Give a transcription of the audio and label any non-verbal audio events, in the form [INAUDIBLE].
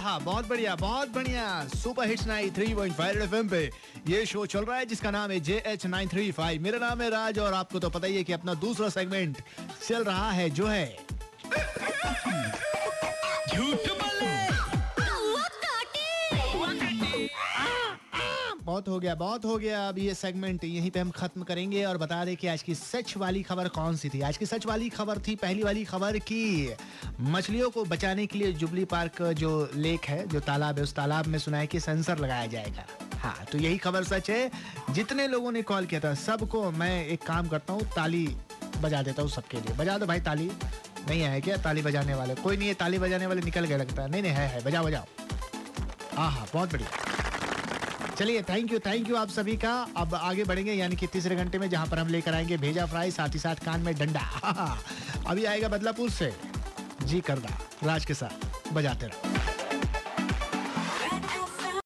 आहा, बहुत बढ़िया बहुत बढ़िया। सुपर हिट्स फाइव एफ़ पे ये शो चल रहा है, जिसका नाम है J H nine three five. मेरा नाम है राज और आपको तो पता ही है कि अपना दूसरा सेगमेंट चल रहा है, जो है झूठ बहुत हो गया, बहुत हो गया। अब ये सेगमेंट यहीं पे हम खत्म करेंगे और बता दें कि आज की सच वाली खबर कौन सी थी? आज की सच वाली खबर थी, पहली वाली खबर की मछलियों को बचाने के लिए जुबली पार्क जो लेक है, जो तालाब है, उस तालाब में सुना है कि सेंसर लगाया जाएगा। हाँ तो यही खबर सच है। जितने लोगों ने कॉल किया था, सबको मैं एक काम करता हूँ, ताली बजा देता हूँ सबके लिए। बजा दो भाई ताली। नहीं है क्या ताली बजाने वाले? कोई नहीं है, ताली बजाने वाले निकल गए लगता है। नहीं नहीं, है है, बजाओ बजाओ। हाँ हाँ बहुत बढ़िया। चलिए थैंक यू थैंक यू आप सभी का। अब आगे बढ़ेंगे, यानी कि तीसरे घंटे में जहाँ पर हम लेकर आएँगे भेजा फ्राई, साथ ही साथ कान में डंडा। [LAUGHS] अभी आएगा बदलापुर से। जी करदा, राज के साथ, बजाते रहो।